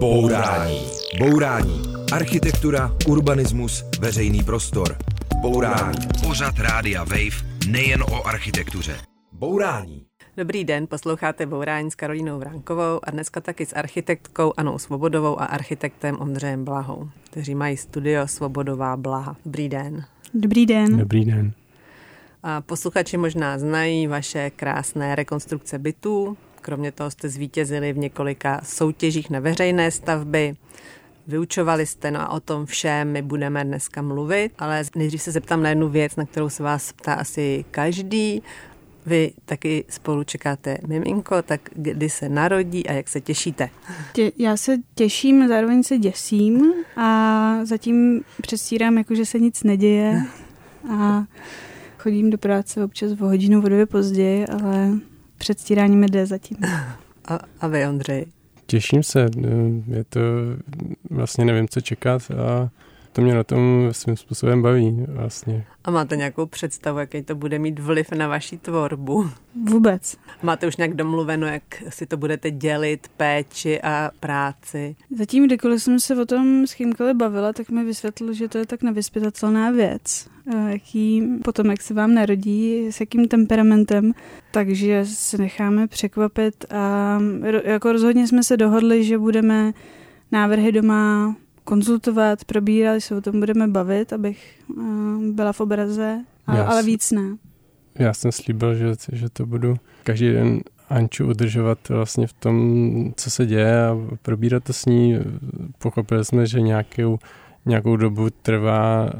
Bourání. Bourání. Architektura, urbanismus, veřejný prostor. Bourání. Pořad Rádia Wave nejen o architektuře. Bourání. Dobrý den, posloucháte Bourání s Karolínou Vránkovou a dneska taky s architektkou Anou Svobodovou a architektem Ondřejem Blahou, kteří mají studio Svobodová Blaha. Dobrý den. Dobrý den. Dobrý den. A posluchači možná znají vaše krásné rekonstrukce bytů. Kromě toho jste zvítězili v několika soutěžích na veřejné stavby. Vyučovali jste, no a o tom všem my budeme dneska mluvit, ale nejdřív se zeptám na jednu věc, na kterou se vás ptá asi každý. Vy taky spolu čekáte miminko, tak kdy se narodí a jak se těšíte? Tě, já se těším, zároveň se děsím a zatím předstírám, jako že se nic neděje a chodím do práce občas o hodinu, o dvě později, ale předstírání mi jde zatím. A, a vy, Ondřej? Těším se, je to, vlastně nevím, co čekat a to mě na tom svým způsobem baví vlastně. A máte nějakou představu, jaký to bude mít vliv na vaši tvorbu? Vůbec. Máte už nějak domluveno, jak si to budete dělit, péči a práci? Zatím, kdykoliv jsem se o tom s kýmkoliv bavila, tak mi vysvětlil, že to je tak nevyspytatelná věc. Jaký potom, jak se vám narodí, s jakým temperamentem, takže se necháme překvapit a jako rozhodně jsme se dohodli, že budeme návrhy doma konzultovat, probírali se o tom budeme bavit, abych uh, byla v obraze, ale, ale víc ne. Já jsem slíbil, že, že to budu každý den Anču udržovat vlastně v tom, co se děje a probírat to s ní. Pochopili jsme, že nějakou, nějakou dobu trvá,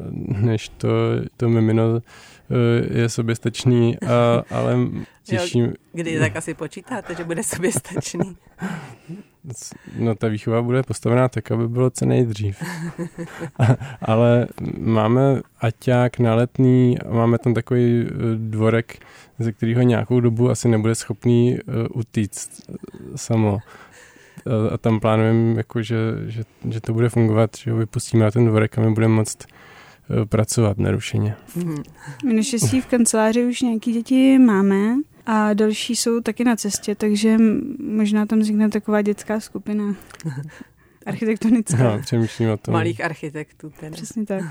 než to, to mimino eh, je soběstačný, a, ale těším... Jo, kdy tak asi počítáte, že bude soběstačný? No ta výchova bude postavená tak, aby bylo co nejdřív. Ale máme aťák naletný, máme tam takový eh, dvorek, ze kterého nějakou dobu asi nebude schopný uh, utíct eh, samo. A, tam plánujeme, jako, že, že, že to bude fungovat, že ho vypustíme na ten dvorek a my budeme moct pracovat nerušeně. Mm. My naštěstí v kanceláři už nějaký děti máme, a další jsou taky na cestě, takže možná tam vznikne taková dětská skupina. Architektonická. No, přemýšlím o tom. Malých architektů teda. Přesně tak.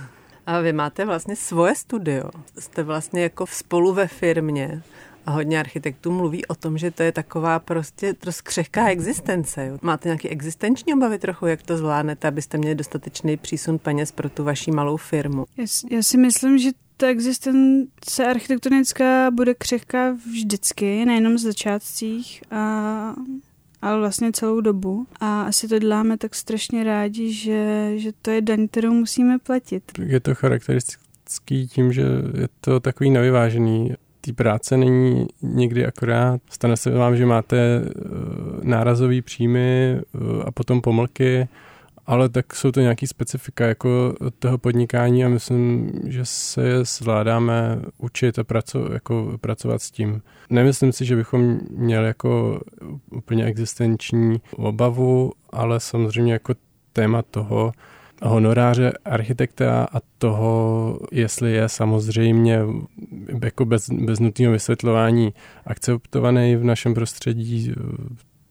A vy máte vlastně svoje studio. Jste vlastně jako spolu ve firmě. A hodně architektů mluví o tom, že to je taková prostě trošku křehká existence. Jo. Máte nějaké existenční obavy trochu, jak to zvládnete, abyste měli dostatečný přísun peněz pro tu vaší malou firmu? Já, já si myslím, že ta existence architektonická bude křehká vždycky, nejenom z začátcích, a, ale vlastně celou dobu. A asi to děláme tak strašně rádi, že, že to je daň, kterou musíme platit. Je to charakteristický tím, že je to takový nevyvážený. Té práce není někdy akorát. Stane se vám, že máte eh, nárazový příjmy eh, a potom pomlky ale tak jsou to nějaký specifika jako toho podnikání a myslím, že se je zvládáme učit a praco, jako pracovat s tím. Nemyslím si, že bychom měli jako úplně existenční obavu, ale samozřejmě jako téma toho honoráře architekta a toho, jestli je samozřejmě jako bez, bez nutného vysvětlování akceptovaný v našem prostředí,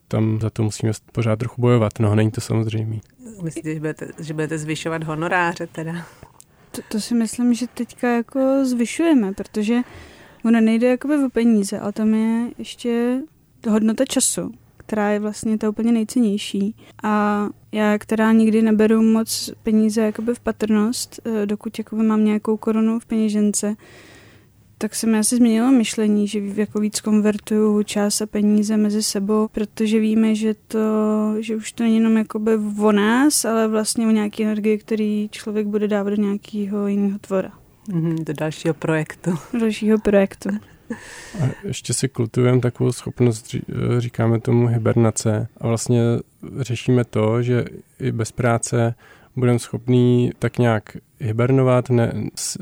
tam za to musíme pořád trochu bojovat. No, není to samozřejmé. Myslíte, že budete, že budete zvyšovat honoráře teda? To, to si myslím, že teďka jako zvyšujeme, protože ono nejde jakoby o peníze, ale tam je ještě hodnota času, která je vlastně ta úplně nejcennější. A já, která nikdy neberu moc peníze jakoby v patrnost, eh, dokud jakoby mám nějakou korunu v peněžence, tak jsem asi změnila myšlení, že jako víc konvertuju čas a peníze mezi sebou, protože víme, že to, že už to není jenom jakoby o nás, ale vlastně o nějaké energii, který člověk bude dávat do nějakého jiného tvora. Mm, do dalšího projektu. Do dalšího projektu. A ještě si kultivujeme takovou schopnost, říkáme tomu hibernace a vlastně řešíme to, že i bez práce budeme schopní tak nějak hibernovat, ne,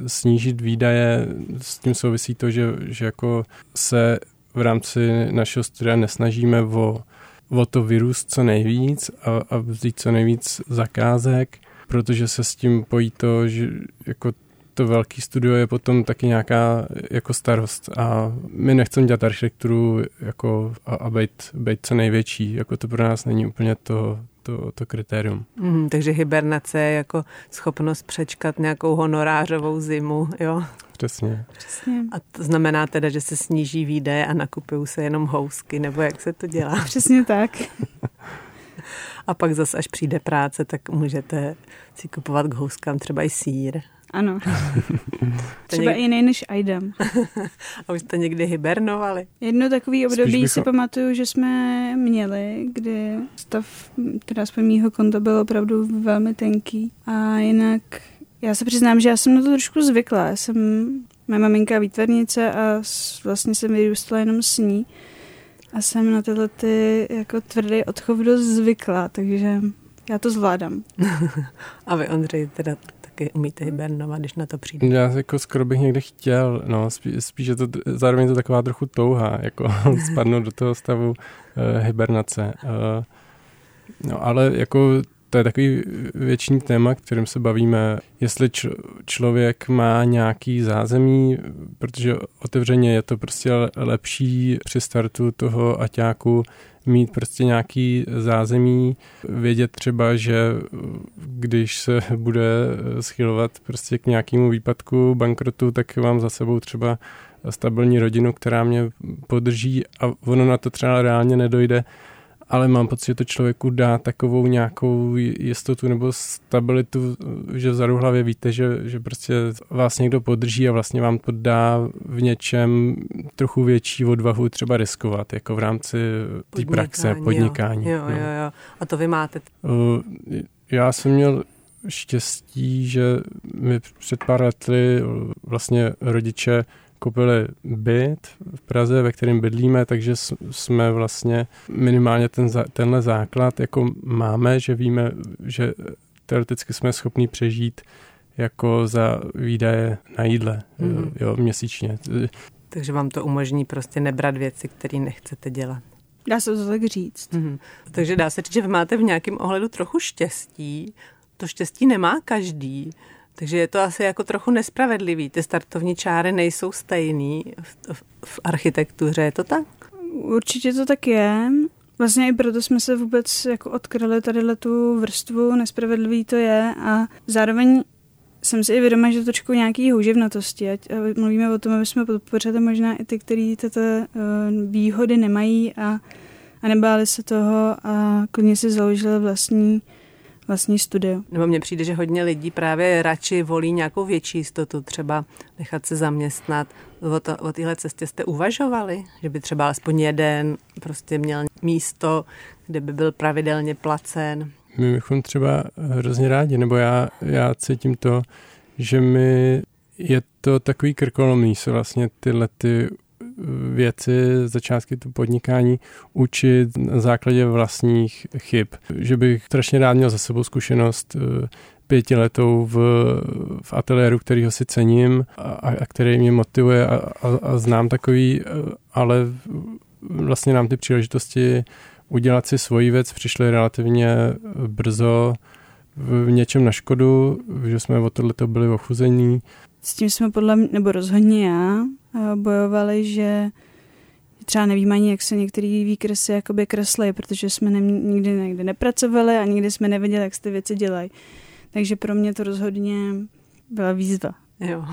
snížit výdaje, s tím souvisí to, že, že jako se v rámci našeho studia nesnažíme o, o to vyrůst co nejvíc a, a vzít co nejvíc zakázek, protože se s tím pojí to, že jako to velký studio je potom taky nějaká jako starost a my nechceme dělat architekturu jako a, a být, být co největší, jako to pro nás není úplně to, to, to kritérium. Mm, takže hibernace je jako schopnost přečkat nějakou honorářovou zimu, jo? Přesně. Přesně. A to znamená teda, že se sníží výdaje a nakupují se jenom housky, nebo jak se to dělá? Přesně tak. A pak zase, až přijde práce, tak můžete si kupovat k houskám třeba i sír. Ano. Třeba někdy- i jiný než Aidam. A už jste někdy hibernovali? Jedno takový období bychom- si pamatuju, že jsme měli, kdy stav, teda aspoň mýho konta byl opravdu velmi tenký. A jinak já se přiznám, že já jsem na to trošku zvykla. Já jsem, moje maminka je výtvarnice a vlastně jsem vyrůstala jenom s ní. A jsem na tyhle ty jako tvrdý odchov dost zvykla, takže já to zvládám. A vy, Ondřej, teda taky umíte hibernovat, když na to přijde. Já jako skoro bych někde chtěl, no, spíš, spíš je to zároveň je to taková trochu touha, jako spadnout do toho stavu uh, hibernace. Uh, no ale jako to je takový věčný téma, kterým se bavíme, jestli č- člověk má nějaký zázemí, protože otevřeně je to prostě le- lepší při startu toho aťáku mít prostě nějaký zázemí, vědět třeba, že když se bude schylovat prostě k nějakému výpadku, bankrotu, tak mám za sebou třeba stabilní rodinu, která mě podrží a ono na to třeba reálně nedojde, ale mám pocit, že to člověku dá takovou nějakou jistotu nebo stabilitu, že vzadu v hlavě víte, že, že prostě vás někdo podrží a vlastně vám to dá v něčem trochu větší odvahu třeba riskovat, jako v rámci té praxe, podnikání. Jo, jo, no. jo, jo. A to vy máte. Já jsem měl štěstí, že mi před pár lety vlastně rodiče koupili byt v Praze, ve kterém bydlíme, takže jsme vlastně minimálně ten, tenhle základ jako máme, že víme, že teoreticky jsme schopni přežít jako za výdaje na jídle mm. jo, měsíčně. Takže vám to umožní prostě nebrat věci, které nechcete dělat. Dá se to tak říct. Mhm. Takže dá se říct, že vy máte v nějakém ohledu trochu štěstí. To štěstí nemá každý. Takže je to asi jako trochu nespravedlivý. Ty startovní čáry nejsou stejný v, v, v architektuře, je to tak? Určitě to tak je. Vlastně i proto jsme se vůbec jako odkryli tady tu vrstvu, nespravedlivý to je a zároveň jsem si i vědoma, že to trošku nějaký houževnatosti, ať a mluvíme o tom, aby jsme podpořili možná i ty, kteří tyto uh, výhody nemají a, a nebáli se toho a klidně si založili vlastní, vlastní studio. Nebo mně přijde, že hodně lidí právě radši volí nějakou větší jistotu, třeba nechat se zaměstnat. O, to, o téhle cestě jste uvažovali, že by třeba alespoň jeden prostě měl místo, kde by byl pravidelně placen. My bychom třeba hrozně rádi, nebo já, já cítím to, že mi je to takový krkolomný se vlastně tyhle ty věci, začátky podnikání učit na základě vlastních chyb. Že bych strašně rád měl za sebou zkušenost eh, pětiletou v, v ateliéru, kterýho si cením a, a který mě motivuje a, a, a znám takový, eh, ale vlastně nám ty příležitosti udělat si svoji věc přišly relativně brzo v něčem na škodu, že jsme o tohleto byli ochuzení. S tím jsme podle mě, nebo rozhodně já, eh, bojovali, že třeba nevíme ani, jak se některé výkresy jakoby kreslí, protože jsme ne, nikdy někde nepracovali a nikdy jsme nevěděli, jak se ty věci dělají. Takže pro mě to rozhodně byla výzva. Jo.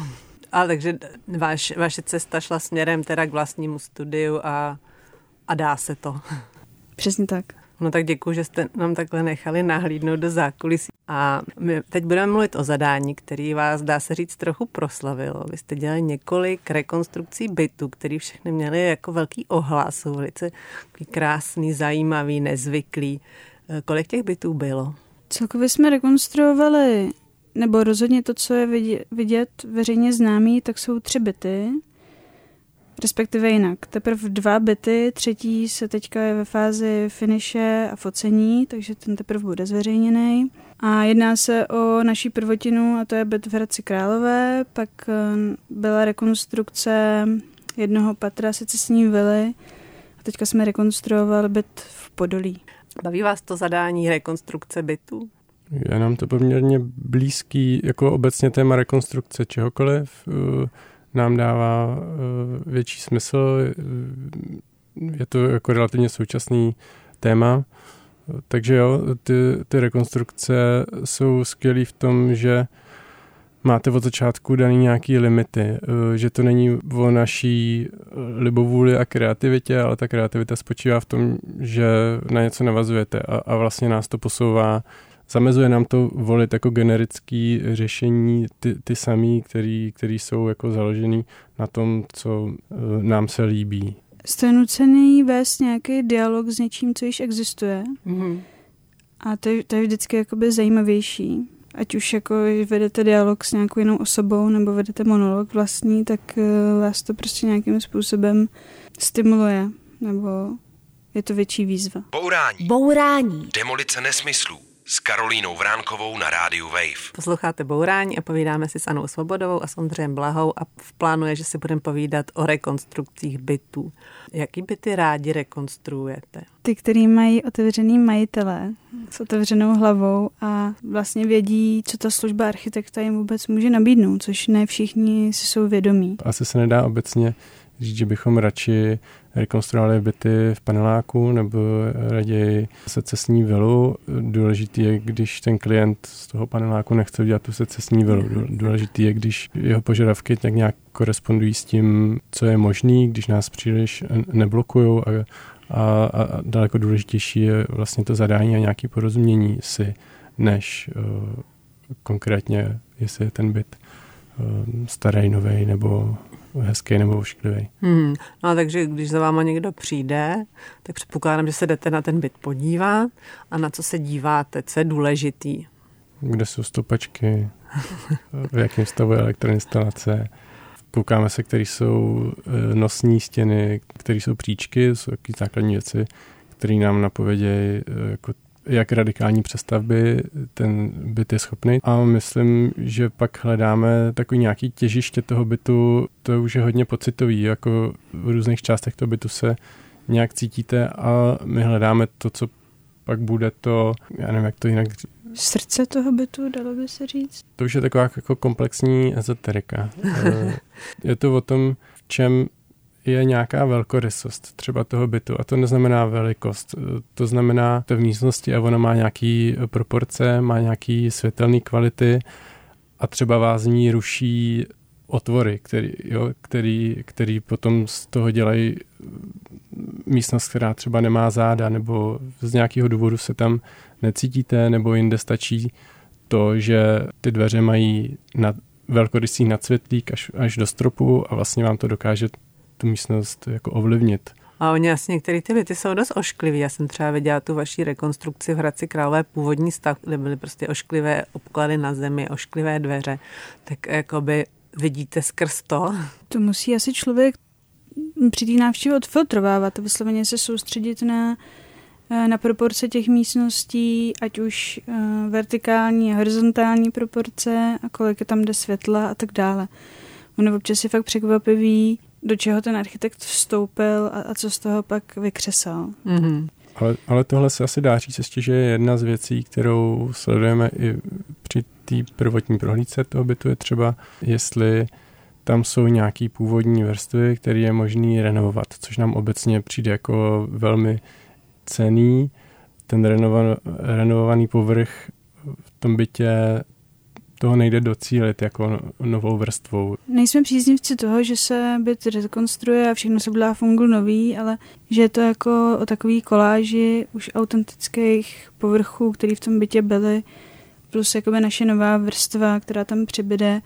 Ale takže váš, vaše cesta šla směrem teda k vlastnímu studiu a, a dá se to. Přesně tak. No tak děkuji, že jste nám takhle nechali nahlídnout do zákulisí. A my teď budeme mluvit o zadání, který vás, dá se říct, trochu proslavilo. Vy jste dělali několik rekonstrukcí bytů, které všechny měly jako velký ohlas, jsou velice krásný, zajímavý, nezvyklý. Eh, Kolik těch bytů bylo? Celkově jsme rekonstruovali, nebo rozhodně to, co je vidět veřejně známý, tak jsou tři byty, respektive jinak. Teprve dva byty, třetí se teďka je ve fázi finiše a focení, takže ten teprve bude zveřejněný. A jedná se o naší prvotinu, a to je byt v Hradci Králové, pak eh, byla rekonstrukce jednoho patra secesní vily a teďka jsme rekonstruovali byt v Podolí. Baví vás to zadání rekonstrukce bytů? Je nám to poměrně blízký, jako obecně téma rekonstrukce čehokoliv, eh, nám dává eh, větší smysl, je to jako relativně současný téma. Takže jo, ty, ty rekonstrukce jsou skvělé v tom, že máte od začátku daný nějaký limity, eh, že to není o naší libovůli a kreativitě, ale ta kreativita spočívá v tom, že na něco navazujete a, a vlastně nás to posouvá zamezuje nám to volit jako generický řešení ty, ty samý, který, který jsou jako založený na tom, co eh, nám se líbí. Jste nucený vést nějaký dialog s něčím, co již existuje. Mm-hmm. A to je, to je vždycky jakoby zajímavější. Ať už jako vedete dialog s nějakou jinou osobou nebo vedete monolog vlastní, tak uh, vás to prostě nějakým způsobem stimuluje. Nebo je to větší výzva. Bourání. Bourání. Demolice nesmyslů s Karolínou Vránkovou na rádiu Wave. Posloucháte Bourání a povídáme si s Anou Svobodovou a s Ondřejem Blahou a v plánu je, že si budeme povídat o rekonstrukcích bytů. Jaký byty rádi rekonstruujete? Ty, který mají otevřený majitele s otevřenou hlavou a vlastně vědí, co ta služba architekta jim vůbec může nabídnout, což ne všichni si jsou vědomí. Asi se nedá obecně říct, že bychom radši rekonstruovali byty v paneláku nebo raději secesní vilu. Důležitý je, když ten klient z toho paneláku nechce udělat tu secesní vilu. Důležitý je, když jeho požadavky tak nějak korespondují s tím, co je možný, když nás příliš neblokují a, a, a daleko důležitější je vlastně to zadání a nějaké porozumění si, než uh, konkrétně, jestli je ten byt uh, starý, nový nebo hezký nebo ošklivý. Hmm. No a takže když za váma někdo přijde, tak předpokládám, že se jdete na ten byt podívat a na co se díváte, co je důležitý. Kde jsou stopačky, v jakém stavu je elektroinstalace, koukáme se, které jsou eh, nosní stěny, které jsou příčky, jsou základní věci, které nám napovědějí eh, jako jak radikální přestavby ten byt je schopný. A myslím, že pak hledáme takový nějaký těžiště toho bytu, to už je hodně pocitový, jako v různých částech toho bytu se nějak cítíte a my hledáme to, co pak bude to, já nevím, jak to jinak Srdce toho bytu, dalo by se říct? To už je taková jako komplexní ezoterika. Eh, je to o tom, v čem je nějaká velkorysost třeba toho bytu a to neznamená velikost, to znamená to v místnosti a ona má nějaký proporce, má nějaký světelný kvality a třeba vás ní ruší otvory, který, jo, který, který potom z toho dělají místnost, která třeba nemá záda, nebo z nějakého důvodu se tam necítíte, nebo jinde stačí to, že ty dveře mají na velkorysý nadsvětlík až, až do stropu a vlastně vám to dokáže tu místnost jako ovlivnit. A oni asi některé ty byty jsou dost ošklivý. Já jsem třeba viděla tu vaší rekonstrukci v Hradci Králové původní stav, kde byly prostě ošklivé obklady na zemi, ošklivé dveře. Tak jakoby vidíte skrz to. To musí asi člověk při té návštěvě odfiltrovávat vysloveně se soustředit na, na proporce těch místností, ať už uh, vertikální a horizontální proporce a kolik je tam jde světla a tak dále. Ono občas je fakt překvapivý, do čeho ten architekt vstoupil a, a co z toho pak vykřesal. Mm-hmm. Ale, ale tohle se asi dá říct ještě, že je jedna z věcí, kterou sledujeme i při té prvotní prohlídce toho bytu, je třeba, jestli tam jsou nějaký původní vrstvy, které je možný renovovat, což nám obecně přijde jako velmi cený. Ten renovan, renovovaný povrch v tom bytě toho nejde docílit jako novou vrstvou. Nejsme příznivci toho, že se byt rekonstruuje a všechno se udělá fungu nový, ale že je to jako o takový koláži už autentických povrchů, které v tom bytě byly, plus jakoby naše nová vrstva, která tam přibyde,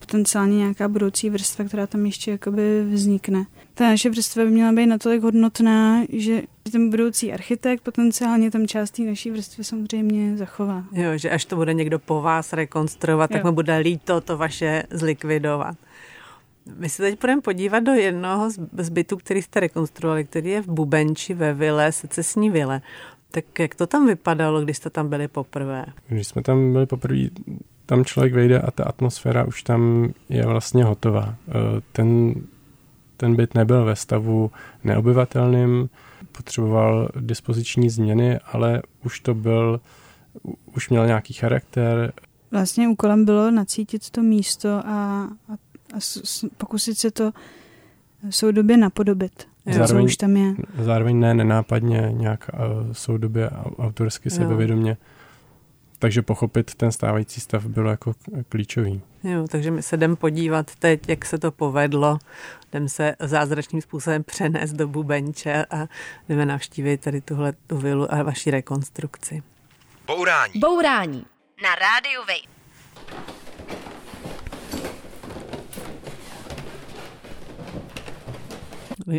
potenciálně nějaká budoucí vrstva, která tam ještě jakoby vznikne. Ta naše vrstva by měla být natolik hodnotná, že ten budoucí architekt potenciálně tam část té naší vrstvy samozřejmě zachová. Jo, že až to bude někdo po vás rekonstruovat, jo. tak mu bude líto to vaše zlikvidovat. My se teď budeme podívat do jednoho z bytů, který jste rekonstruovali, který je v Bubenči ve vile, secesní vile. Tak jak to tam vypadalo, když jste tam byli poprvé? Když jsme tam byli poprvé, tam člověk vejde a ta atmosféra už tam je vlastně hotová. E, ten, ten byt nebyl ve stavu neobyvatelným, potřeboval dispoziční změny, ale už to byl, už měl nějaký charakter. Vlastně úkolem bylo nacítit to místo a, a, a pokusit se to soudobě napodobit. Zároveň, už tam je. Zároveň ne nenápadně, nějak uh, soudobě autorsky sebevědomě. Takže pochopit ten stávající stav bylo jako klíčový. Jo, takže my se jdem podívat teď, jak se to povedlo. Jdem se zázračným způsobem přenést do Bubenče a jdeme navštívit tady tuhle tu vilu a vaši rekonstrukci. Bourání. Bourání. Na rádiu Wave.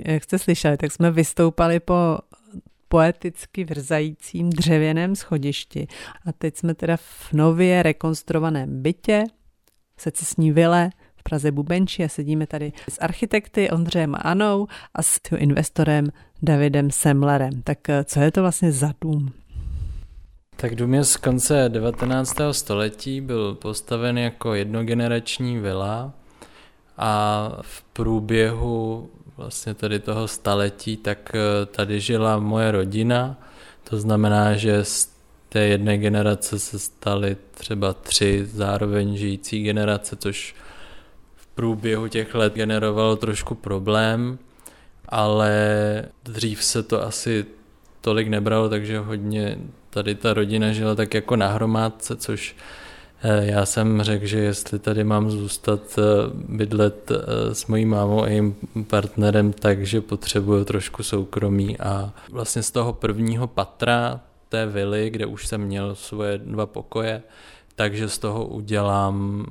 Jak jste slyšeli, tak jsme vystoupali po poeticky vrzajícím dřevěném schodišti. A teď jsme teda v nově rekonstruovaném bytě, secesní vile v Praze Bubenči a sedíme tady s architekty Ondřejem Anou a s investorem Davidem Semlerem. Tak eh, co je to vlastně za dům? Tak dům je z konce 19. století, byl postaven jako jednogenerační vila a v průběhu vlastně tady toho staletí, tak eh, tady žila moje rodina. To znamená, že z té jedné generace se staly třeba tři zároveň žijící generace, což v průběhu těch let generovalo trošku problém, ale dřív se to asi tolik nebralo, takže hodně tady ta rodina žila tak jako na hromádce, což já jsem řekl, že jestli tady mám zůstat eh, bydlet eh, s mojí mámou a jejím partnerem, takže potřebuju trošku soukromí a vlastně z toho prvního patra té vily, kde už jsem měl svoje dva pokoje, takže z toho udělám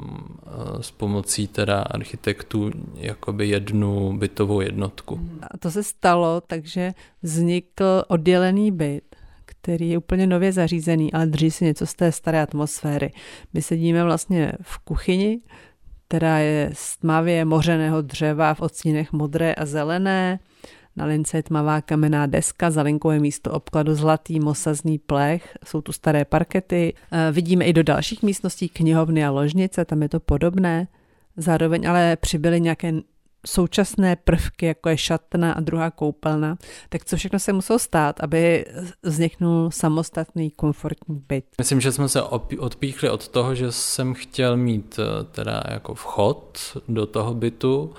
s pomocí teda architektů jakoby jednu bytovou jednotku. A to se stalo, takže vznikl oddělený byt který je úplně nově zařízený, ale drží si něco z té staré atmosféry. My sedíme vlastně v kuchyni, která je z tmavě mořeného dřeva v odstínech modré a zelené. Na lince je tmavá kamenná deska, za linkou je místo obkladu zlatý mosazný plech, jsou tu staré parkety. E, vidíme i do dalších místností knihovny a ložnice, tam je to podobné. Zároveň ale přibyly nějaké současné prvky, jako je šatna a druhá koupelna, tak co všechno se muselo stát, aby vzniknul samostatný komfortní byt? Myslím, že jsme se odpíchli od toho, že jsem chtěl mít eh, teda jako vchod do toho bytu,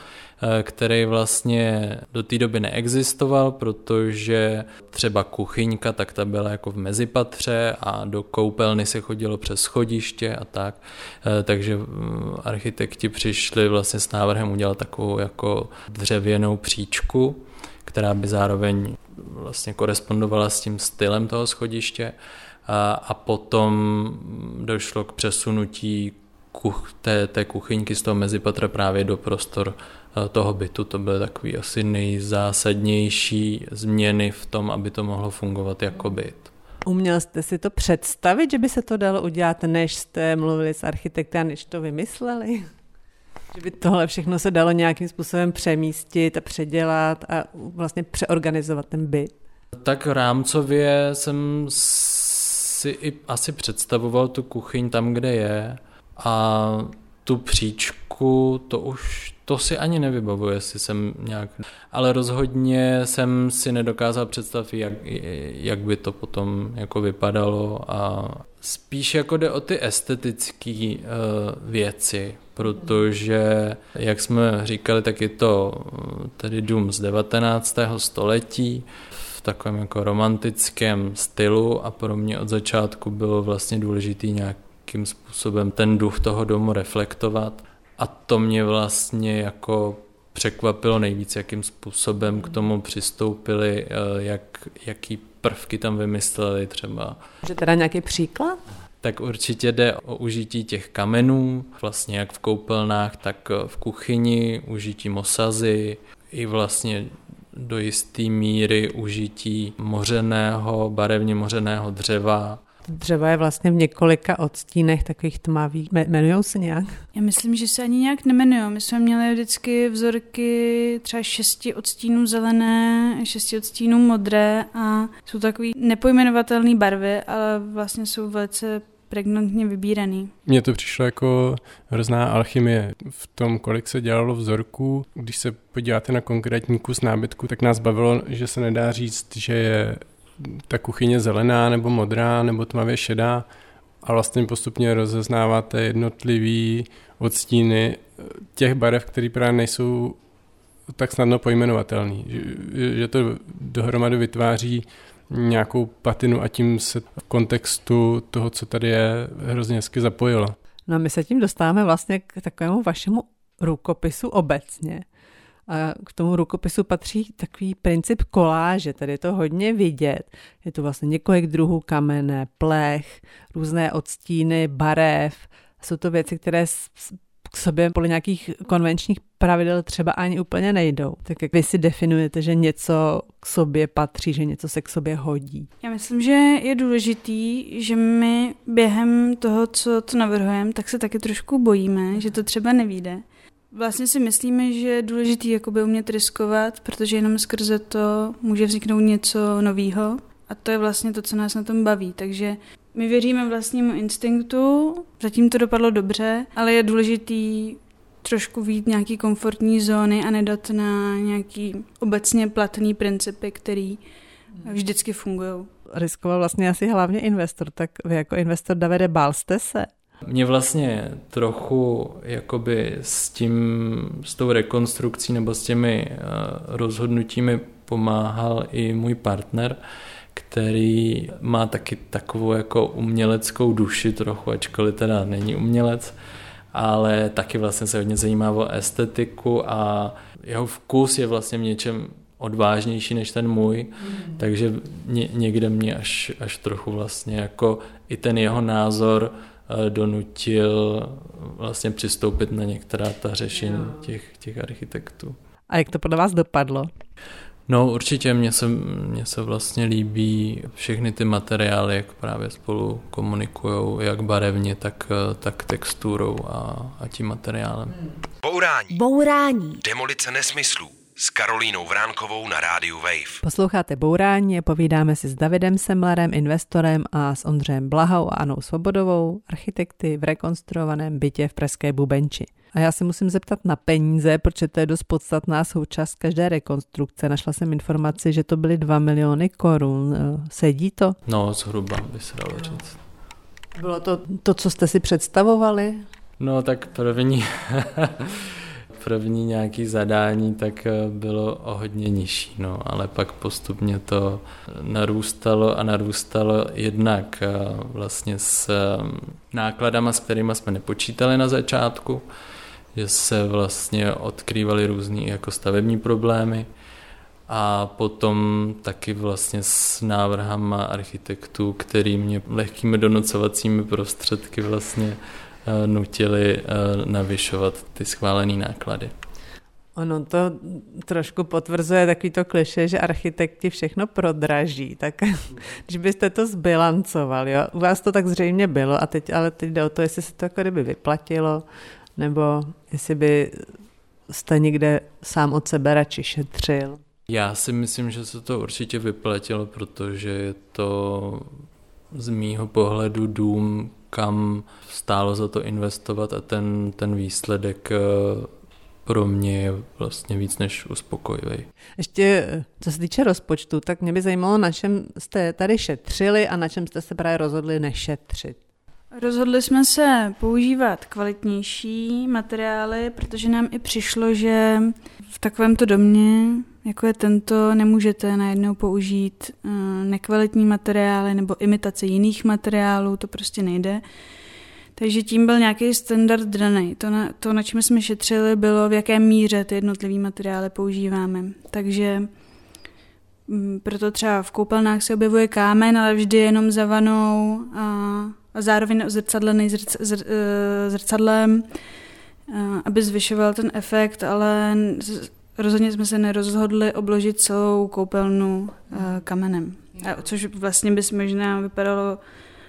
který vlastně do té doby neexistoval, protože třeba kuchyňka, tak ta byla jako v mezipatře a do koupelny se chodilo přes schodiště a tak. Eh, takže mm, architekti přišli vlastně s návrhem udělat takovou jako dřevěnou příčku, která by zároveň vlastně korespondovala s tím stylem toho schodiště a potom došlo k přesunutí kuch, té, té kuchyňky z toho mezipatra právě do prostor Eh, toho bytu. To byly takové asi nejzásadnější změny v tom, aby to mohlo fungovat jako byt. Uměl jste si to představit, že by se to dalo udělat, než jste mluvili s architekty a než to vymysleli? Že by tohle všechno se dalo nějakým způsobem přemístit a předělat a vlastně přeorganizovat ten byt? Tak rámcově jsem si i asi představoval tu kuchyň tam, kde je a tu příčku, to už to si ani nevybavuji, jestli jsem nějak... Ale rozhodně jsem si nedokázal představit, jak, jak by to potom jako vypadalo a spíš jako jde o ty estetické uh, věci, protože, jak jsme říkali, tak je to eh, tedy dům z 19. století, v takovém jako romantickém stylu a pro mě od začátku bylo vlastně důležitý nějakým způsobem ten duch toho domu reflektovat. A to mě vlastně jako překvapilo nejvíc, jakým způsobem k tomu přistoupili, eh, jak, jaký prvky tam vymysleli třeba. Že teda nějaký příklad? Tak určitě jde o užití těch kamenů, vlastně jak v koupelnách, tak v kuchyni, užití mosazy, i vlastně do jisté míry užití mořeného, barevně mořeného dřeva dřeva je vlastně v několika odstínech takových tmavých. Jmenují se nějak? Já myslím, že se ani nějak nemenují. My jsme měli vždycky vzorky třeba šesti odstínů zelené, šesti odstínů modré a jsou takový nepojmenovatelné barvy, ale vlastně jsou velice pregnantně vybíraný. Mně to přišlo jako hrozná alchymie v tom, kolik se dělalo vzorků. Když se podíváte na konkrétní kus nábytku, tak nás bavilo, že se nedá říct, že je ta kuchyně zelená nebo modrá nebo tmavě šedá a vlastně postupně rozeznáváte jednotlivý odstíny těch barev, které právě nejsou tak snadno pojmenovatelný, že, že to dohromady vytváří nějakou patinu a tím se v kontextu toho, co tady je, hrozně hezky zapojilo. No a my se tím dostáváme vlastně k takovému vašemu rukopisu obecně. A k tomu rukopisu patří takový princip koláže, tady je to hodně vidět. Je to vlastně několik druhů kamene, plech, různé odstíny, barev. Jsou to věci, které k sobě podle nějakých konvenčních pravidel třeba ani úplně nejdou. Tak jak vy si definujete, že něco k sobě patří, že něco se k sobě hodí? Já myslím, že je důležitý, že my během toho, co to navrhujeme, tak se taky trošku bojíme, že to třeba nevíde. Vlastně si myslíme, že je důležitý jakoby umět riskovat, protože jenom skrze to může vzniknout něco nového. A to je vlastně to, co nás na tom baví. Takže my věříme vlastnímu instinktu, zatím to dopadlo dobře, ale je důležitý trošku vít nějaký komfortní zóny a nedat na nějaký obecně platný principy, který vždycky fungují. Riskoval vlastně asi hlavně investor, tak vy jako investor Davide, bál jste se? Mě vlastně trochu jakoby s tím, s tou rekonstrukcí nebo s těmi eh, rozhodnutími pomáhal i můj partner, který má taky takovou jako uměleckou duši trochu, ačkoliv teda není umělec, ale taky vlastně se hodně zajímá o estetiku a jeho vkus je vlastně v něčem odvážnější než ten můj, mm. takže ně, někde mě až, až trochu vlastně jako i ten jeho názor donutil vlastně přistoupit na některá ta řešení těch, těch architektů. A jak to podle vás dopadlo? No určitě mně se, mně se vlastně líbí všechny ty materiály, jak právě spolu komunikují, jak barevně, tak, tak texturou a, a tím materiálem. Bourání. Bourání. Demolice nesmyslů s Karolínou Vránkovou na rádiu Wave. Posloucháte Bourání povídáme si s Davidem Semlerem, investorem a s Ondřejem Blahou a Anou Svobodovou, architekty v rekonstruovaném bytě v Pražské Bubenči. A já se musím zeptat na peníze, protože to je dost podstatná součást každé rekonstrukce. Našla jsem informaci, že to byly 2 miliony korun. Sedí to? No, zhruba by se dalo říct. Bylo to to, co jste si představovali? No, tak první první nějaký zadání, tak eh, bylo o hodně nižší, no, ale pak postupně to narůstalo a narůstalo jednak eh, vlastně s eh, nákladama, s kterými jsme nepočítali na začátku, že se vlastně odkrývaly různý jako stavební problémy a potom taky vlastně s návrhama architektů, který mě lehkými donocovacími prostředky vlastně Eh, nutili eh, navyšovat ty schválené náklady. Ono to trošku potvrzuje takový to kliše, že architekti všechno prodraží, tak když byste to zbilancovali, jo? u vás to tak zřejmě bylo a teď, ale teď jde o to, jestli se to jako kdyby vyplatilo, nebo jestli by jste někde sám od sebe radši šetřil. Já si myslím, že se to určitě vyplatilo, protože je to z mýho pohledu dům, kam stálo za to investovat a ten, ten výsledek eh, pro mě je vlastně víc než uspokojivý. Ještě co se týče rozpočtu, tak mě by zajímalo, na čem jste tady šetřili a na čem jste se právě rozhodli nešetřit. Rozhodli jsme se používat kvalitnější materiály, protože nám i přišlo, že v takovémto domě, jako je tento, nemůžete najednou použít eh, nekvalitní materiály nebo imitace jiných materiálů, to prostě nejde. Takže tím byl nějaký standard daný. To, na, to, na čem jsme šetřili, bylo, v jaké míře ty jednotlivé materiály používáme. Takže mm, proto třeba v koupelnách se objevuje kámen, ale vždy jenom za vanou a, a zároveň zrcadlený zrc, zr, eh, zrcadlem, a, aby zvyšoval ten efekt, ale rozhodně jsme se nerozhodli obložit celou koupelnu a, kamenem. A, což vlastně by možná vypadalo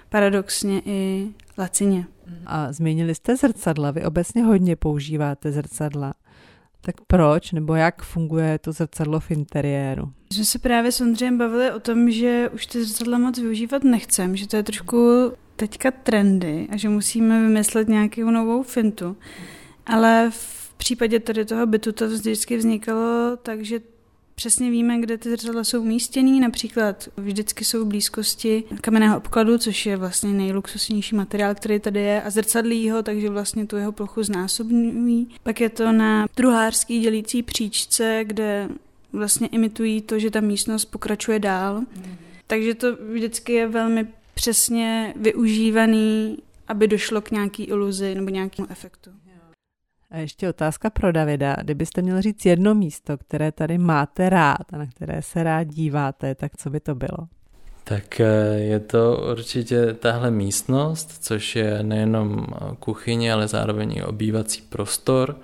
paradoxně i lacině. A zmínili jste zrcadla, vy obecně hodně používáte zrcadla. Tak proč nebo jak funguje to zrcadlo v interiéru? My jsme se právě s Ondřejem bavili o tom, že už ty zrcadla moc využívat nechcem, že to je trošku teďka trendy a že musíme vymyslet nějakou novou fintu. Ale v případě tady toho bytu to vždycky vznikalo tak, že Přesně víme, kde ty zrcadla jsou umístěný, například vždycky jsou v blízkosti kamenného obkladu, což je vlastně nejluxusnější materiál, který tady je, a zrcadlí ho, takže vlastně tu jeho plochu znásobňují. Pak je to na druhářský dělící příčce, kde vlastně imitují to, že ta místnost pokračuje dál. Takže to vždycky je velmi přesně využívaný, aby došlo k nějaký iluzi nebo nějakému efektu. A ještě otázka pro Davida. Kdybyste měl říct jedno místo, které tady máte rád a na které se rád díváte, tak co by to bylo? Tak eh, je to určitě tahle místnost, což je nejenom kuchyně, ale zároveň i obývací prostor,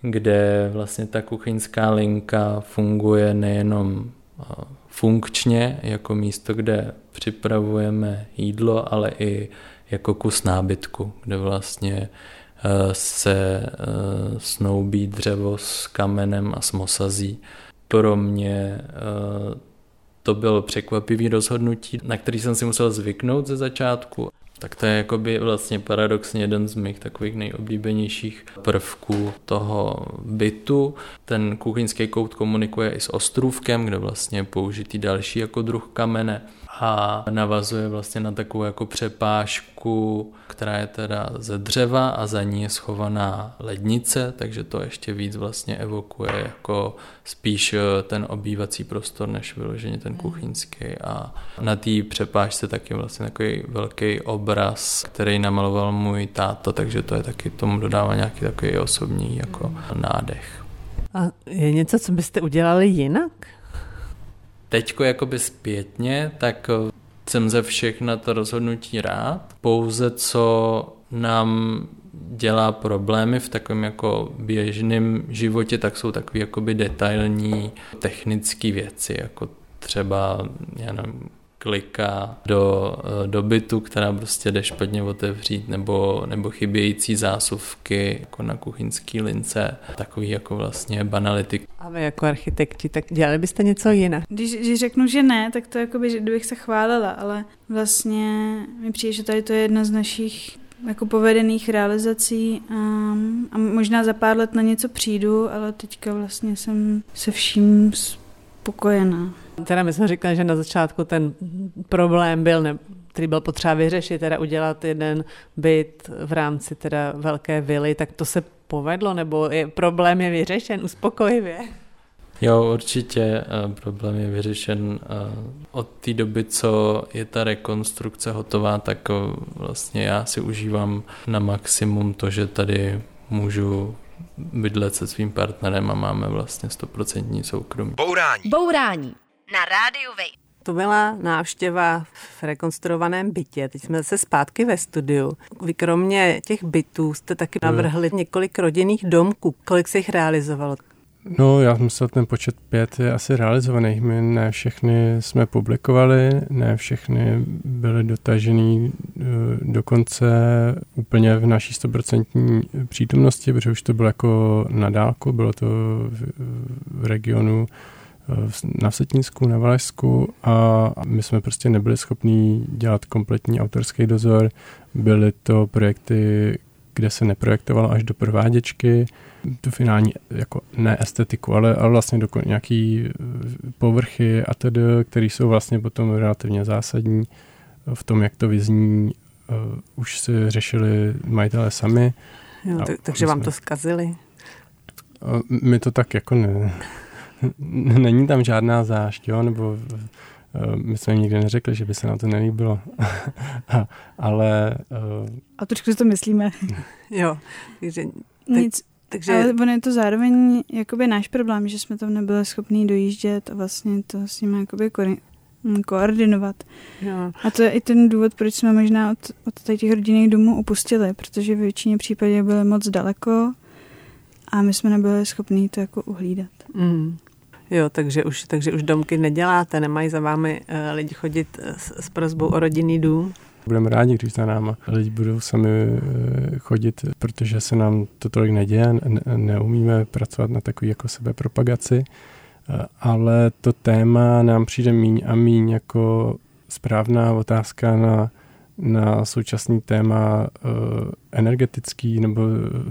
kde vlastně ta kuchyňská linka funguje nejenom eh, funkčně jako místo, kde připravujeme jídlo, ale i jako kus nábytku, kde vlastně se eh, snoubí dřevo s kamenem a s mosazí. Pro mě eh, to bylo překvapivý rozhodnutí, na který jsem si musel zvyknout ze začátku. Tak to je jakoby vlastně paradoxně jeden z mých takových nejoblíbenějších prvků toho bytu. Ten kuchyňský kout komunikuje i s ostrůvkem, kde vlastně je použitý další jako druh kamene a navazuje vlastně na takovou jako přepážku, která je teda ze dřeva a za ní je schovaná lednice, takže to ještě víc vlastně evokuje jako spíš eh, ten obývací prostor, než vyloženě ten kuchyňský a na té přepážce taky vlastně takový velký obraz, který namaloval můj táta, takže to je taky tomu dodává nějaký takový osobní jako nádech. A je něco, co byste udělali jinak? Teďko jakoby zpětně, tak eh, jsem ze všech na to rozhodnutí rád. Pouze co nám dělá problémy v takovém jako běžném životě, tak jsou takové jakoby detailní technické věci, jako třeba, já nevím, klika do, do bytu, která prostě jde špatně otevřít, nebo, nebo chybějící zásuvky jako na kuchyňský lince, takový jako vlastně banality. A vy jako architekti, tak dělali byste něco jinak? Když, když řeknu, že ne, tak to jako by, že kdybych se chválila, ale vlastně mi přijde, že tady to je jedna z našich jako povedených realizací a, a možná za pár let na něco přijdu, ale teďka vlastně jsem se vším spokojená. Teda my jsme říkali, že na začátku ten problém byl, ne, který byl potřeba vyřešit, teda udělat jeden byt v rámci teda velké vily, tak to se povedlo, nebo je, problém je vyřešen uspokojivě? Jo, určitě eh, problém je vyřešen eh, od té doby, co je ta rekonstrukce hotová, tak eh, vlastně já si užívám na maximum to, že tady můžu bydlet se svým partnerem a máme vlastně stoprocentní soukromí. Bourání. Bourání na rádiu Wave. To byla návštěva v rekonstruovaném bytě. Teď jsme zase zpátky ve studiu. Vy kromě těch bytů jste taky navrhli několik rodinných domků. Kolik se jich realizovalo? No, já myslel, ten počet pět je asi realizovaný. My ne všechny jsme publikovali, ne všechny byly dotažený eh, dokonce úplně v naší 100% přítomnosti, protože už to bylo jako na dálku, bylo to v, v regionu na Vsetnínsku, na Valašsku a my jsme prostě nebyli schopni dělat kompletní autorský dozor. Byly to projekty, kde se neprojektovalo až do prováděčky, tu finální jako ne estetiku, ale, ale vlastně do nějaký eh, povrchy a tedy, které jsou vlastně potom relativně zásadní v tom, jak to vyzní, uh, už se řešili majitelé sami. Jo, tak, takže vám to zkazili? My to tak jako ne, není tam žádná zášť, jo, nebo uh, my jsme jim nikdy neřekli, že by se nám to nelíbilo. ale... Uh, A trošku si to myslíme. jo, takže... Nic, takže... Ale ono je to zároveň jakoby náš problém, že jsme tam nebyli schopni dojíždět a vlastně to s nimi jakoby ko- hm, koordinovat. Jo. A to je i ten důvod, proč jsme možná od, od těch rodinných domů opustili, protože v většině případě byly moc daleko a my jsme nebyli schopni to jako uhlídat. Mm. Jo, takže už, takže už domky neděláte, nemají za vámi uh, lidi chodit eh, s, s prozbou o rodinný dům? Budeme rádi, když za náma lidi budou sami eh, chodit, protože se nám to tolik neděje, ne, neumíme pracovat na takové jako sebepropagaci, ale to téma nám přijde míň a míň jako správná otázka na, na současný téma energetický nebo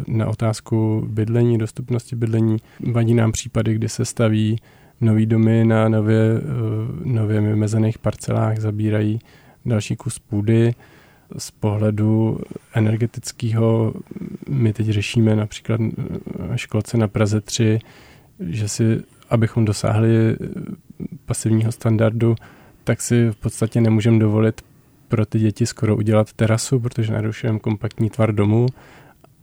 na otázku bydlení, dostupnosti bydlení. Vadí nám případy, kdy se staví nový domy na nově, eh, nově vymezených parcelách zabírají další kus půdy. Z pohledu energetického my teď řešíme například školce na Praze 3, že si, abychom dosáhli pasivního standardu, tak si v podstatě nemůžeme dovolit pro ty děti skoro udělat terasu, protože narušujeme kompaktní tvar domu,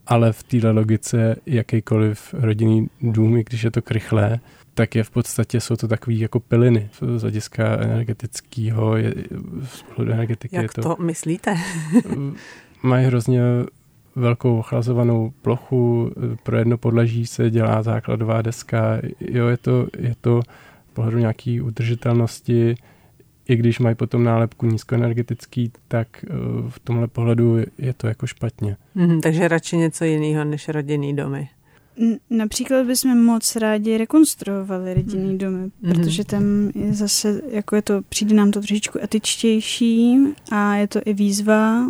ale v této logice jakýkoliv rodinný dům, i když je to krychlé, tak je v podstatě, jsou to takové jako piliny z hlediska energetického, z pohledu energetiky. Jak to, to myslíte? mají hrozně velkou ochlazovanou plochu, pro jedno podlaží se dělá základová deska, jo, je to, je to pohledu nějaký udržitelnosti, i když mají potom nálepku nízkoenergetický, tak eh, v tomhle pohledu je to jako špatně. Mm, takže radši něco jiného než rodinný domy. Například bychom moc rádi rekonstruovali rodinný mm. domy, mhm. protože tam je zase, jako je to, přijde nám to trošičku etičtější a je to i výzva,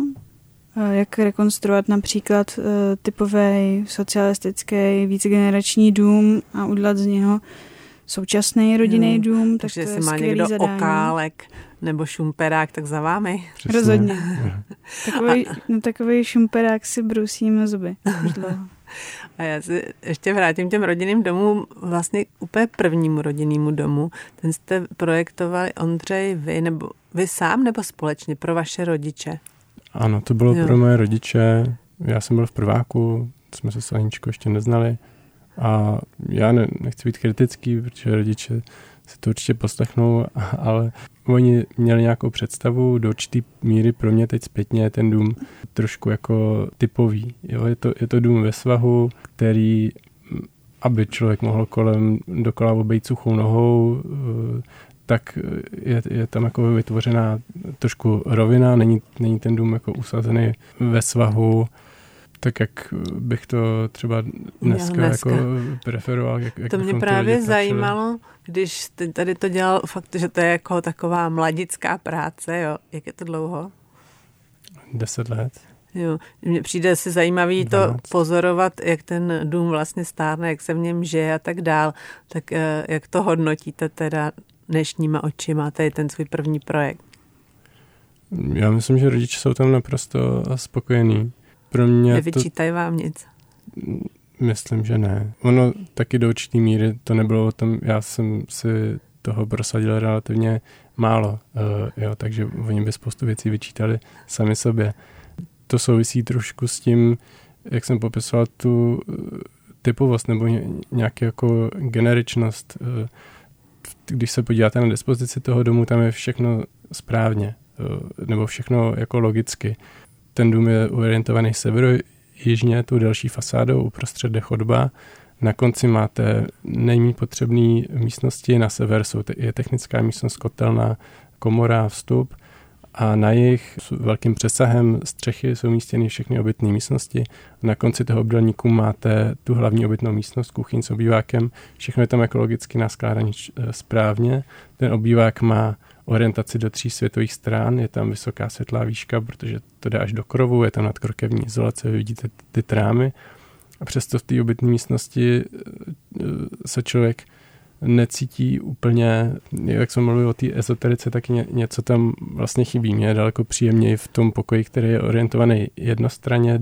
eh, jak rekonstruovat například eh, typový socialistický vícegenerační dům a udělat z něho současný rodinný hmm. dům. Takže jestli má někdo zadání. okálek nebo šumperák, tak za vámi. Přesně. Rozhodně. takový, no, takový šumperák si brusíme zuby. A já se ještě vrátím těm rodinným domům, vlastně úplně prvnímu rodinnému domu. Ten jste projektovali, Ondřej, vy, nebo vy sám, nebo společně pro vaše rodiče? Ano, to bylo jo. pro moje rodiče. Já jsem byl v prváku, jsme se s Aničkou ještě neznali. A já ne, nechci být kritický, protože rodiče si to určitě poslechnou, ale oni měli nějakou představu, do určitý míry pro mě teď zpětně je ten dům trošku jako typový. Jo? Je, to, je to dům ve svahu, který aby člověk mohl kolem dokola obejít suchou nohou, eh, tak je, je tam jako vytvořená trošku rovina, není, není ten dům jako usazený ve svahu, tak jak bych to třeba dneska, dneska. jako preferoval. Jak, jak to mě právě zajímalo, když tady to dělal fakt, že to je jako taková mladická práce, jo. Jak je to dlouho? Deset let. Jo, mně přijde si zajímavý 12. to pozorovat, jak ten dům vlastně stárne, jak se v něm žije a tak dál. Tak eh, jak to hodnotíte teda dnešníma očima, tady ten svůj první projekt? Já myslím, že rodiče jsou tam naprosto spokojení pro mě Nevyčítají to... vám nic? Myslím, že ne. Ono taky do určitý míry to nebylo o tom, já jsem si toho prosadil relativně málo, uh, jo, takže oni by spoustu věcí vyčítali sami sobě. To souvisí trošku s tím, jak jsem popisoval tu eh, typovost nebo nějaký jako generičnost. Uh, když se podíváte na dispozici toho domu, tam je všechno správně, nebo všechno jako logicky. Ten dům je orientovaný severojižně, tu delší fasádou, uprostřed je chodba. Na konci máte nejméně potřebné místnosti, na sever jsou te, je technická místnost, kotelná, komora, vstup a na jich s velkým přesahem střechy jsou umístěny všechny obytné místnosti. Na konci toho obdélníku máte tu hlavní obytnou místnost, kuchyň s obývákem. Všechno je tam ekologicky naskládané eh, správně. Ten obývák má orientaci do tří světových stran, je tam vysoká světlá výška, protože to jde až do krovu, je tam nadkrokevní izolace, vy vidíte ty trámy a přesto v té obytné místnosti eh, se člověk necítí úplně, jak jsme mluvili o té ezoterice, tak ně, něco tam vlastně chybí. Mě je daleko příjemněji v tom pokoji, který je orientovaný jednostranně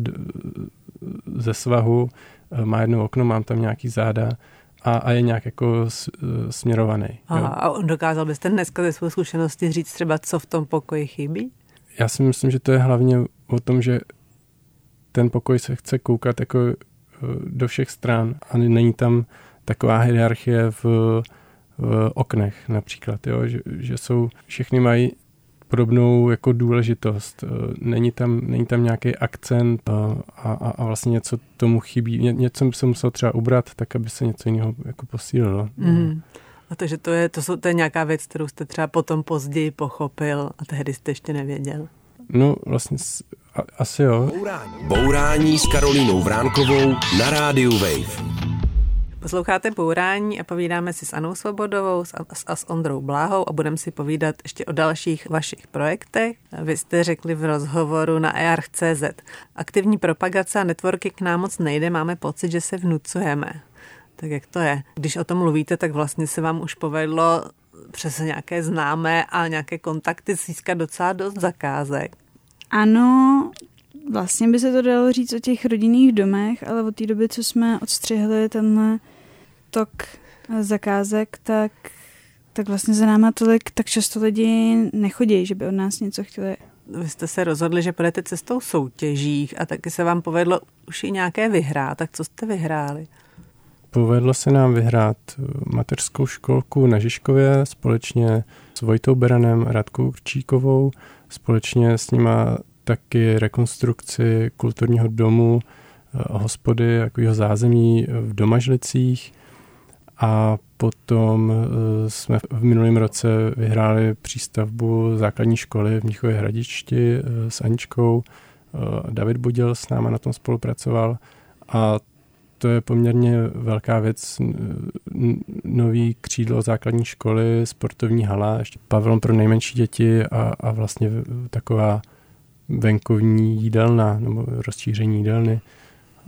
ze svahu, eh, má jedno okno, mám tam nějaký záda, a, a je nějak jako směrovaný. Aha, a dokázal byste dneska ze své zkušenosti říct třeba, co v tom pokoji chybí? Já si myslím, že to je hlavně o tom, že ten pokoj se chce koukat jako e, do všech stran a není tam taková hierarchie v, v oknech například, jo? Že, že jsou, všechny mají podobnou jako důležitost. Eh, není tam, není tam nějaký akcent eh, a, a, a vlastně něco tomu chybí. Ně, něco by se musel třeba ubrat, tak aby se něco jiného jako posílilo. Mm. A takže to je, to, jsou, to je nějaká věc, kterou jste třeba potom později pochopil a tehdy jste ještě nevěděl. No vlastně a, asi jo. Bourání. Bourání s Karolínou Vránkovou na rádiu Wave. Posloucháte Bourání a povídáme si s Anou Svobodovou a s Ondrou Bláhou a budeme si povídat ještě o dalších vašich projektech. Vy jste řekli v rozhovoru na EARCZ. Aktivní propagace a networky k nám moc nejde, máme pocit, že se vnucujeme. Tak jak to je? Když o tom mluvíte, tak vlastně se vám už povedlo přes nějaké známé a nějaké kontakty získat docela dost zakázek. Ano, vlastně by se to dalo říct o těch rodinných domech, ale od té doby, co jsme odstřihli tenhle tok zakázek, tak, tak vlastně za náma tolik, tak často lidi nechodí, že by od nás něco chtěli. Vy jste se rozhodli, že půjdete cestou soutěžích a taky se vám povedlo už i nějaké vyhrát. Tak co jste vyhráli? Povedlo se nám vyhrát mateřskou školku na Žižkově společně s Vojtou Beranem a Radkou Krčíkovou. Společně s nima taky rekonstrukci kulturního domu a hospody, takového zázemí v Domažlicích. A potom e, jsme v minulém roce vyhráli přístavbu základní školy v Mnichově hradišti e, s Aničkou. E, David Budil s náma na tom spolupracoval a to je poměrně velká věc. Nový křídlo základní školy, sportovní hala, ještě pavilon pro nejmenší děti a, a vlastně taková venkovní jídelna nebo rozšíření jídelny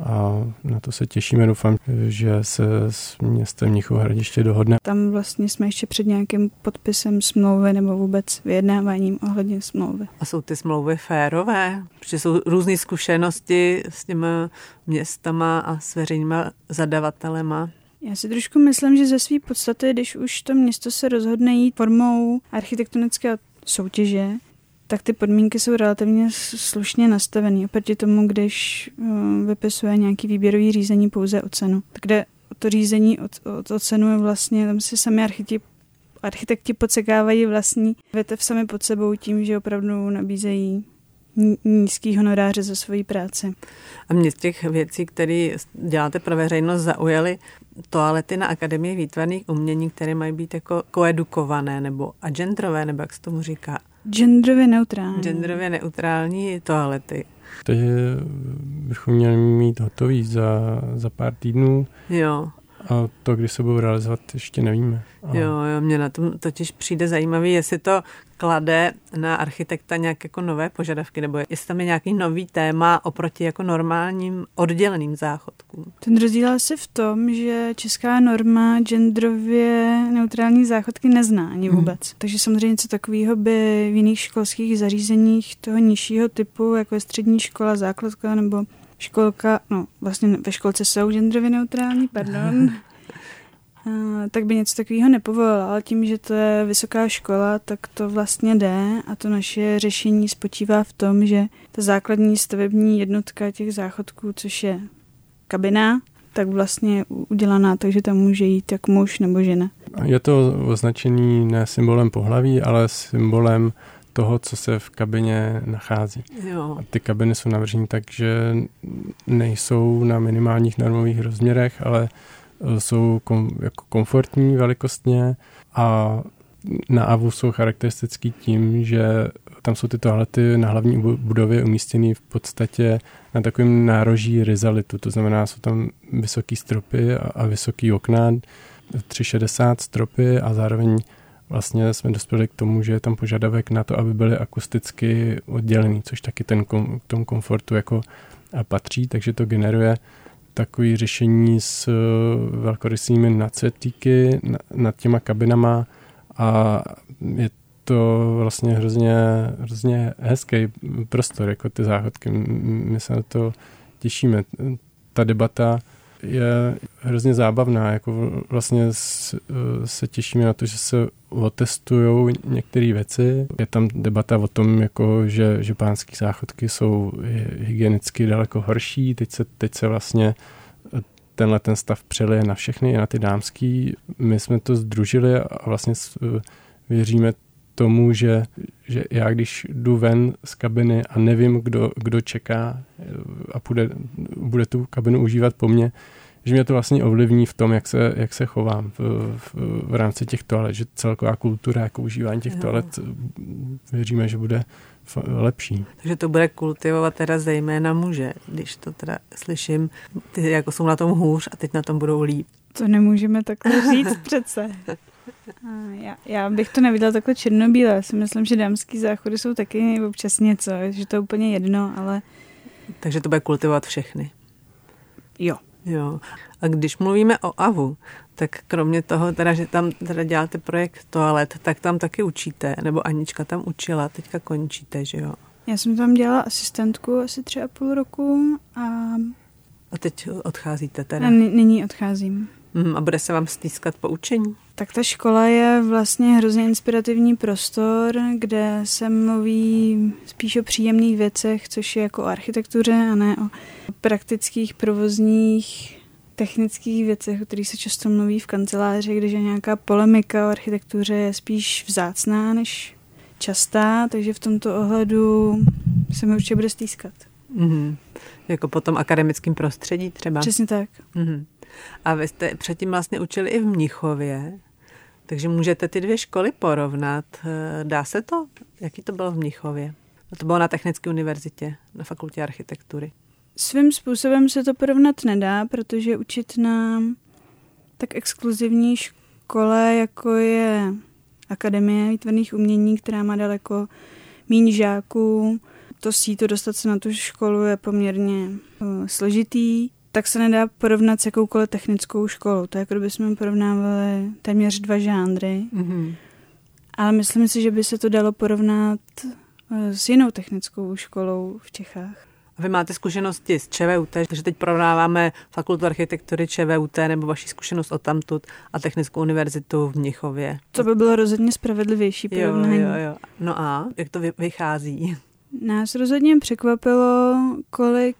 a na to se těšíme. Doufám, že se s městem Mnichov hradiště dohodne. Tam vlastně jsme ještě před nějakým podpisem smlouvy nebo vůbec vyjednáváním ohledně smlouvy. A jsou ty smlouvy férové? Protože jsou různé zkušenosti s těmi městama a s veřejnými zadavatelema. Já si trošku myslím, že ze své podstaty, když už to město se rozhodne jít formou architektonické soutěže, tak ty podmínky jsou relativně slušně nastavené oproti tomu, když uh, vypisuje nějaký výběrový řízení pouze o cenu. Kde to řízení o, o, o cenu je vlastně, tam si sami architekti, architekti podsekávají vlastní větev sami pod sebou tím, že opravdu nabízejí nízký honoráře za svoji práci. A mě z těch věcí, které děláte pro veřejnost, zaujaly toalety na Akademii výtvarných umění, které mají být jako koedukované nebo agendrové, nebo jak se tomu říká. Genderově neutrální. Genderově neutrální toalety. Takže bychom měli mít hotový za, za pár týdnů. Jo. A to, kdy se budou realizovat, ještě nevíme. A... Jo, jo, mě na tom totiž přijde zajímavý, jestli to klade na architekta nějaké jako nové požadavky, nebo jestli tam je nějaký nový téma oproti jako normálním odděleným záchodkům. Ten rozdíl asi v tom, že česká norma genderově neutrální záchodky nezná ani mhm. vůbec. Hmm. Takže samozřejmě něco takového by v jiných školských zařízeních toho nižšího typu, jako je střední škola, základka nebo školka, no vlastně ve školce jsou genderově neutrální, pardon, tak by něco takového nepovolila, ale tím, že to je vysoká škola, tak to vlastně jde a to naše řešení spočívá v tom, že ta základní stavební jednotka těch záchodků, což je kabina, tak vlastně udělaná tak, že tam může jít jak muž nebo žena. Je to označený ne symbolem pohlaví, ale symbolem toho, co se v kabině nachází. Jo. A ty kabiny jsou navrženy tak, že nejsou na minimálních normových rozměrech, ale e, jsou kom, jako komfortní velikostně a na AVU jsou charakteristický tím, že tam jsou ty toalety na hlavní budově umístěny v podstatě na takovém nároží rizalitu, to znamená, jsou tam vysoký stropy a, a vysoký okna, 360 stropy a zároveň vlastně jsme dospěli k tomu, že je tam požadavek na to, aby byly akusticky oddělený, což taky ten kom, k tomu komfortu jako patří, takže to generuje takový řešení s eh, velkorysými nadsvětlíky nad těma kabinama a je to vlastně hrozně, hrozně hezký prostor, jako ty záchodky. My se na to těšíme. Ta debata je hrozně zábavná. Jako vlastně se těšíme na to, že se otestují některé věci. Je tam debata o tom, jako, že, že pánské záchodky jsou hygienicky daleko horší. Teď se, teď se vlastně tenhle ten stav přelije na všechny, na ty dámský. My jsme to združili a vlastně věříme tomu, že, že já když jdu ven z kabiny a nevím, kdo, kdo čeká eh, a bude, bude tu kabinu užívat po mně, že mě to vlastně ovlivní v tom, jak se, jak se chovám v, v, v rámci těch toalet, že celková kultura jako užívání těch toalet věříme, že bude lepší. Takže to bude kultivovat teda zejména muže, když to teda slyším, ty jako jsou na tom hůř a teď na tom budou líp. To nemůžeme takhle říct přece. Já, já bych to neviděla takhle černobíle. Já si myslím, že dámský záchody jsou taky občas něco, že to je úplně jedno, ale... Takže to bude kultivovat všechny. Jo. Jo. A když mluvíme o AVU, tak kromě toho, teda, že tam teda děláte projekt toalet, tak tam taky učíte, nebo Anička tam učila, teďka končíte, že jo? Já jsem tam dělala asistentku asi tři a půl roku a... A teď odcházíte teda? A nyní odcházím. Mm, a bude se vám stýskat poučení? Tak ta škola je vlastně hrozně inspirativní prostor, kde se mluví spíš o příjemných věcech, což je jako o architektuře a ne o praktických provozních technických věcech, o kterých se často mluví v kanceláři, když je nějaká polemika o architektuře je spíš vzácná než častá, takže v tomto ohledu se mi určitě bude stýskat. Mm-hmm. Jako po tom akademickém prostředí třeba? Přesně tak. Mm-hmm. A vy jste předtím vlastně učili i v Mnichově, takže můžete ty dvě školy porovnat. Eh, dá se to? Jaký to bylo v Mnichově? To bylo na Technické univerzitě, na fakultě architektury. Svým způsobem se to porovnat nedá, protože učit na tak exkluzivní škole, jako je Akademie výtvarných umění, která má daleko méně žáků, to síto dostat se na tu školu je poměrně uh, složitý, tak se nedá porovnat s jakoukoliv technickou školou. To je jako kdybychom porovnávali téměř dva žánry. Mm-hmm. Ale myslím si, že by se to dalo porovnat uh, s jinou technickou školou v Čechách. Vy máte zkušenosti z ČVUT, takže teď porovnáváme fakultu architektury ČVUT nebo vaši zkušenost od tamtud a Technickou univerzitu v Mnichově. To by bylo rozhodně spravedlivější porovnání. Jo, jo, jo. No a jak to vychází? Nás rozhodně překvapilo, kolik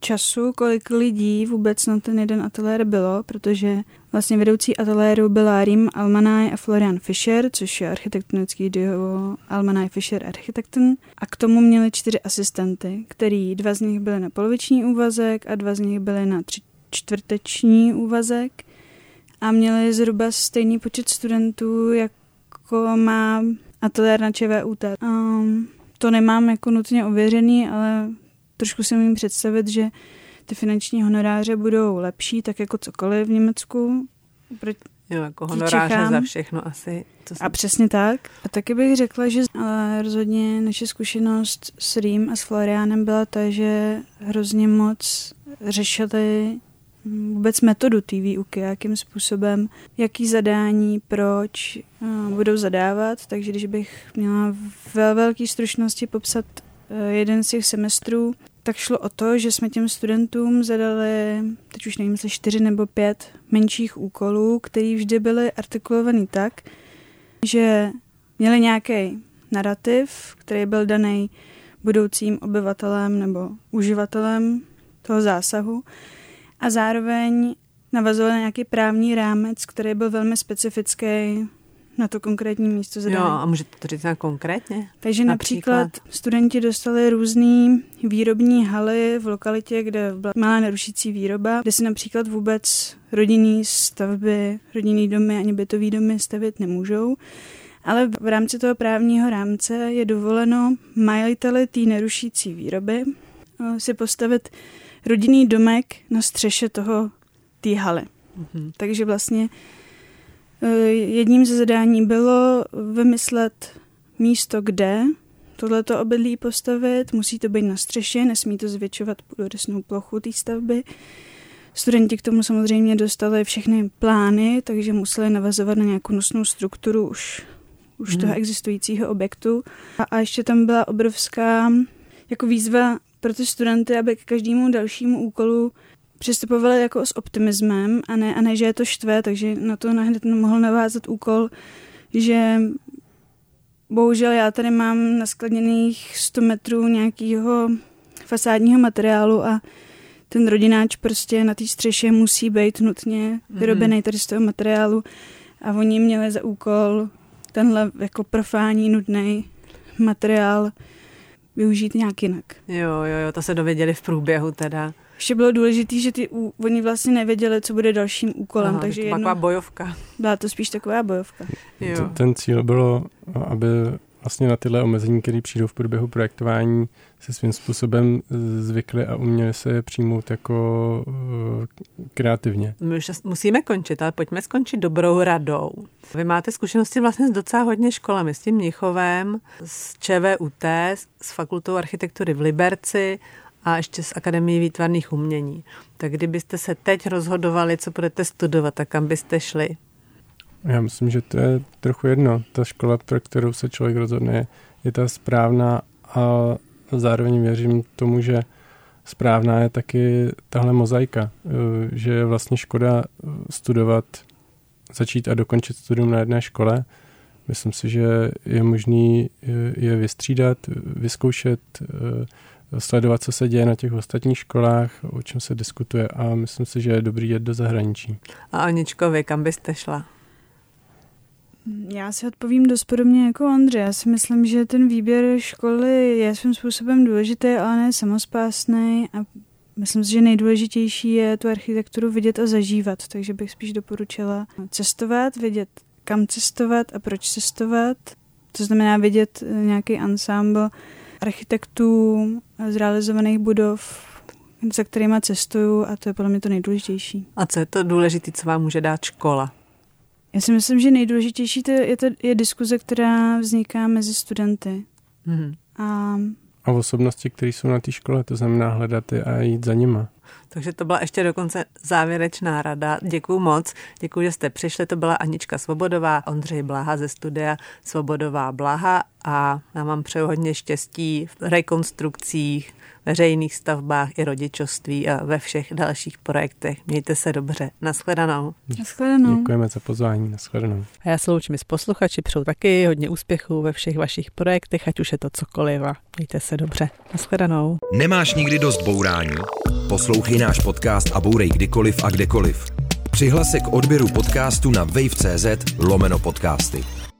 času, kolik lidí vůbec na ten jeden ateliér bylo, protože vlastně vedoucí ateliéru byla Rim Almanaj a Florian Fischer, což je architektonický duo Almanaj Fischer Architekten. A k tomu měli čtyři asistenty, který dva z nich byly na poloviční úvazek a dva z nich byly na tři čtvrteční úvazek. A měli zhruba stejný počet studentů, jako má ateliér na ČVUT. Um, to nemám jako nutně ověřený, ale trošku si umím představit, že ty finanční honoráře budou lepší, tak jako cokoliv v Německu. Jo, jako honoráře Čechám. za všechno asi. To jsem... A přesně tak. A taky bych řekla, že ale rozhodně naše zkušenost s Rým a s Florianem byla ta, že hrozně moc řešili vůbec metodu té výuky, jakým způsobem, jaký zadání, proč uh, budou zadávat. Takže když bych měla ve velké stručnosti popsat uh, jeden z těch semestrů, tak šlo o to, že jsme těm studentům zadali, teď už nevím, jestli čtyři nebo pět menších úkolů, které vždy byly artikulovaný tak, že měli nějaký narrativ, který byl daný budoucím obyvatelem nebo uživatelem toho zásahu a zároveň navazoval na nějaký právní rámec, který byl velmi specifický na to konkrétní místo zadání. Jo, a můžete to říct konkrétně? Takže například, například studenti dostali různé výrobní haly v lokalitě, kde byla malá nerušící výroba, kde si například vůbec rodinný stavby, rodinný domy ani bytový domy stavět nemůžou. Ale v rámci toho právního rámce je dovoleno majiteli té nerušící výroby eh, si postavit rodinný domek na střeše toho té haly. Mm-hmm. Takže vlastně jedním ze zadání bylo vymyslet místo, kde tohleto obydlí postavit. Musí to být na střeše, nesmí to zvětšovat půdorysnou plochu té stavby. Studenti k tomu samozřejmě dostali všechny plány, takže museli navazovat na nějakou nosnou strukturu už, už hmm. toho existujícího objektu. A, a ještě tam byla obrovská jako výzva pro ty studenty, aby k každému dalšímu úkolu přistupovali jako s optimismem a ne, a ne, že je to štve, takže na to hned mohl navázat úkol, že bohužel já tady mám naskladněných 100 metrů nějakého fasádního materiálu a ten rodináč prostě na té střeše musí být nutně vyrobený mhm. tady z toho materiálu a oni měli za úkol tenhle jako profání nudný materiál využít nějak jinak. Jo, jo, jo, to se dověděli v průběhu teda. Ještě bylo důležité, že ty, oni vlastně nevěděli, co bude dalším úkolem. Aha, takže to jedno, taková bojovka. Byla to spíš taková bojovka. Jo. Ten cíl bylo, aby vlastně na tyhle omezení, které přijdou v průběhu projektování, se svým způsobem zvykli a uměli se je přijmout jako uh, kreativně. My už musíme končit, ale pojďme skončit dobrou radou. Vy máte zkušenosti vlastně s docela hodně školami, s tím Mnichovem, s ČVUT, s fakultou architektury v Liberci a ještě z Akademie výtvarných umění. Tak kdybyste se teď rozhodovali, co budete studovat, tak kam byste šli? Já myslím, že to je trochu jedno. Ta škola, pro kterou se člověk rozhodne, je ta správná a zároveň věřím tomu, že správná je taky tahle mozaika, že je vlastně škoda studovat, začít a dokončit studium na jedné škole. Myslím si, že je možný je vystřídat, vyzkoušet, sledovat, co se děje na těch ostatních školách, o čem se diskutuje a myslím si, že je dobrý jet do zahraničí. A Aničko, vy kam byste šla? Já si odpovím dost podobně jako Ondřej. Já si myslím, že ten výběr školy je svým způsobem důležitý, ale ne samospásný a myslím si, že nejdůležitější je tu architekturu vidět a zažívat, takže bych spíš doporučila cestovat, vědět, kam cestovat a proč cestovat. To znamená vidět nějaký ansámbl architektů zrealizovaných budov, za kterými cestuju a to je podle mě to nejdůležitější. A co je to důležité, co vám může dát škola? Já si myslím, že nejdůležitější to je, je, to, je diskuze, která vzniká mezi studenty. Mm-hmm. A, a osobnosti, které jsou na té škole, to znamená hledat je a jít za nima. Takže to byla ještě dokonce závěrečná rada. Děkuji moc. Děkuji, že jste přišli. To byla Anička Svobodová, Ondřej Blaha ze studia Svobodová Blaha a já vám přeju hodně štěstí v rekonstrukcích, veřejných stavbách i rodičovství a ve všech dalších projektech. Mějte se dobře. Naschledanou. Naschledanou. Děkujeme za pozvání. Naschledanou. A já se loučím s posluchači. Přeju taky hodně úspěchů ve všech vašich projektech, ať už je to cokoliv a mějte se dobře. Naschledanou. Nemáš nikdy dost bourání? Poslouchej náš podcast a bourej kdykoliv a kdekoliv. Přihlas se k odběru podcastu na wave.cz lomeno podcasty.